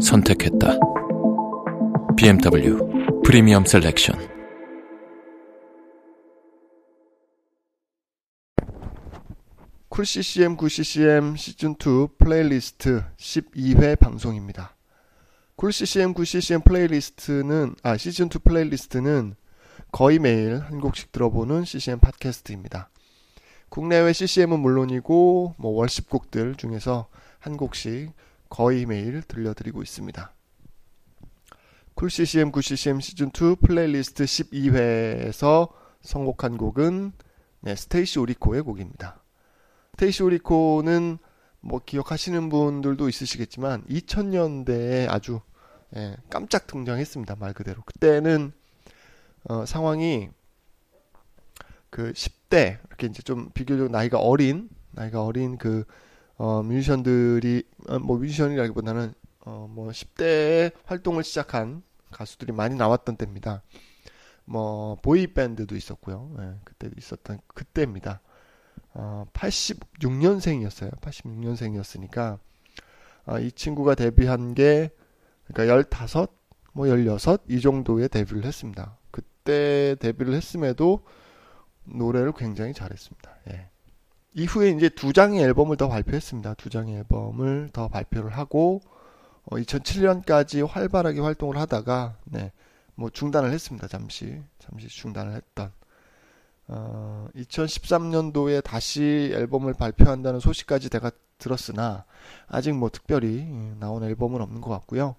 선택했다. BMW 프리미엄 셀렉션. 쿨 CCM 9 CCM 시즌 2 플레이리스트 12회 방송입니다. 쿨 CCM 9 CCM 플레이리스트는 아 시즌 2 플레이리스트는 거의 매일 한 곡씩 들어보는 CCM 팟캐스트입니다. 국내외 CCM은 물론이고 뭐 worship 곡들 중에서 한 곡씩 거의 매일 들려드리고 있습니다. 쿨 CCM 9 CCM 시즌 2 플레이리스트 12회에서 선곡한 곡은 네, 스테이시 오리코의 곡입니다. 스테이시 오리코는 뭐 기억하시는 분들도 있으시겠지만 2000년대에 아주 예, 깜짝 등장했습니다. 말 그대로. 그때는 어, 상황이 그 10대 이렇게 이제 좀 비교적 나이가 어린 나이가 어린 그 어, 뮤지션들이 어, 뭐 뮤지션이라기보다는 어, 뭐 10대에 활동을 시작한 가수들이 많이 나왔던 때입니다. 뭐 보이 밴드도 있었고요. 예, 그때도 있었던 그때입니다. 어, 86년생이었어요. 86년생이었으니까 어, 이 친구가 데뷔한 게 그러니까 15, 뭐 16, 이 정도의 데뷔를 했습니다. 그때 데뷔를 했음에도 노래를 굉장히 잘했습니다. 예. 이후에 이제 두 장의 앨범을 더 발표했습니다. 두 장의 앨범을 더 발표를 하고 어, 2007년까지 활발하게 활동을 하다가 네, 뭐 중단을 했습니다. 잠시 잠시 중단을 했던 어, 2013년도에 다시 앨범을 발표한다는 소식까지 제가 들었으나 아직 뭐 특별히 예, 나온 앨범은 없는 것 같고요.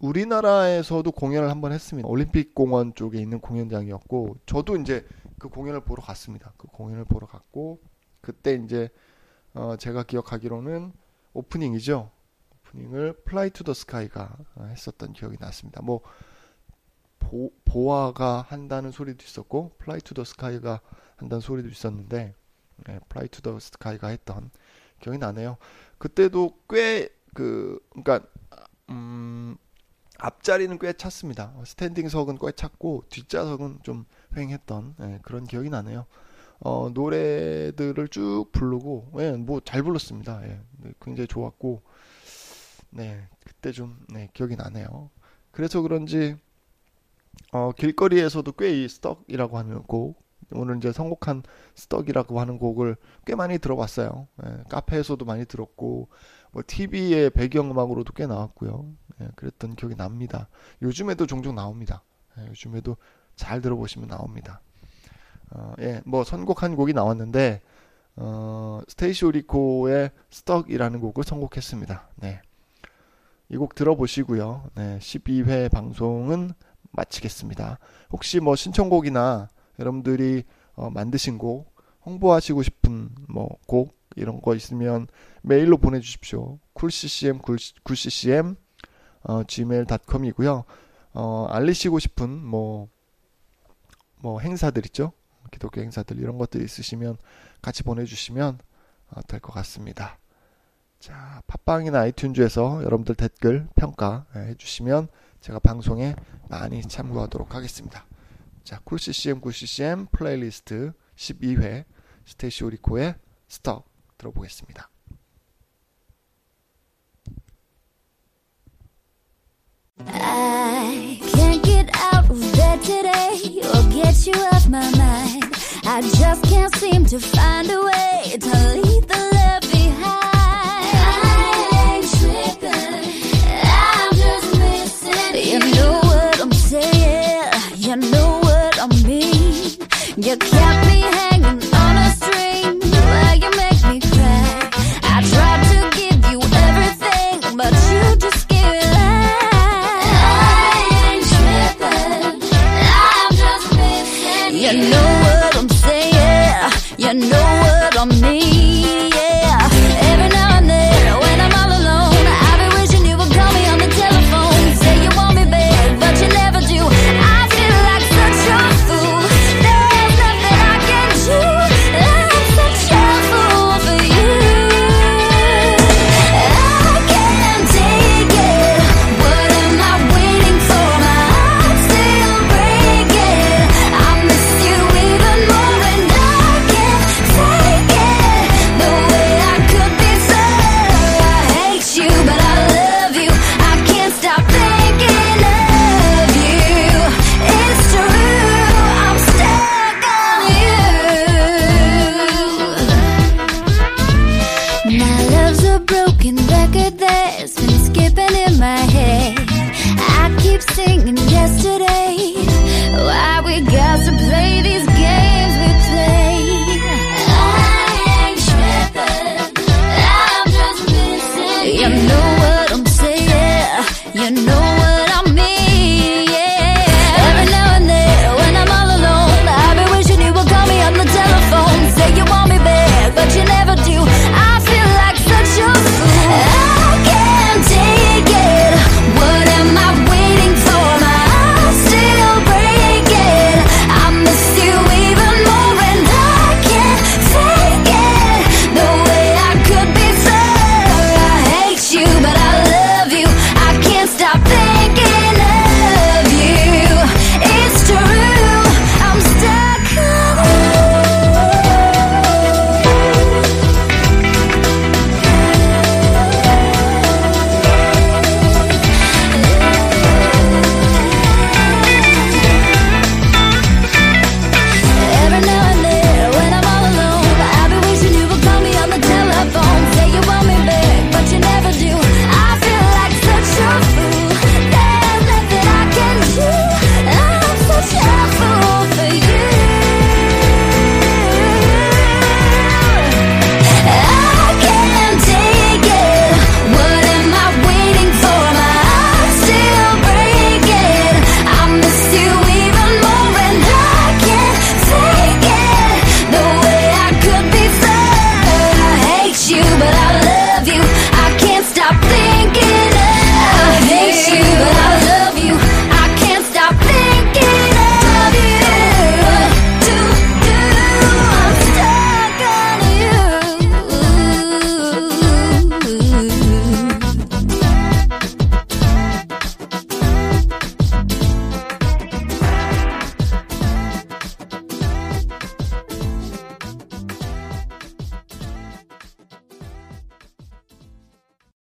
우리나라에서도 공연을 한번 했습니다. 올림픽 공원 쪽에 있는 공연장이었고 저도 이제 그 공연을 보러 갔습니다. 그 공연을 보러 갔고 그때 이제 어 제가 기억하기로는 오프닝이죠. 오프닝을 플라이 투 더 스카이가 했었던 기억이 났습니다. 뭐 보, 보아가 한다는 소리도 있었고 플라이 투 더 스카이가 한다는 소리도 있었는데 네, 플라이 투 더 스카이가 했던 기억이 나네요. 그때도 꽤 그 그러니까 음 앞자리는 꽤 찼습니다. 스탠딩석은 꽤 찼고 뒷좌석은 좀 휑했던 네, 그런 기억이 나네요. 어, 노래들을 쭉 부르고 예, 뭐 잘 불렀습니다. 예, 굉장히 좋았고 네 그때 좀 네, 기억이 나네요. 그래서 그런지 어, 길거리에서도 꽤 이 Stuck이라고 하는 곡 오늘 이제 선곡한 Stuck이라고 하는 곡을 꽤 많이 들어봤어요. 예, 카페에서도 많이 들었고 뭐 TV의 배경음악으로도 꽤 나왔고요. 예, 그랬던 기억이 납니다. 요즘에도 종종 나옵니다. 예, 요즘에도 잘 들어보시면 나옵니다. 어, 예, 뭐 선곡한 곡이 나왔는데 어, 스테이시 오리코의 Stuck이라는 곡을 선곡했습니다. 네. 이 곡 들어보시고요. 네, 12회 방송은 마치겠습니다. 혹시 뭐 신청곡이나 여러분들이 어, 만드신 곡, 홍보하시고 싶은 뭐 곡 이런 거 있으면 메일로 보내주십시오. 쿨ccm 쿨ccm 어, gmail.com이고요. 어, 알리시고 싶은 뭐뭐 뭐 행사들 있죠. 기독교 행사들 이런 것들 있으시면 같이 보내주시면 어, 될것 같습니다. 자, 팟빵이나 아이튠즈에서 여러분들 댓글 평가 예, 해주시면 제가 방송에 많이 참고하도록 하겠습니다. 자, 쿨CCM 9CCM 플레이리스트 12회 스테이시 오리코의 Stuck 들어보겠습니다. I just can't seem to find a way to leave the love behind. I ain't tripping, I'm just missing you. You know what I'm saying, you know what I mean. You skipping in my head. I keep singing yesterday.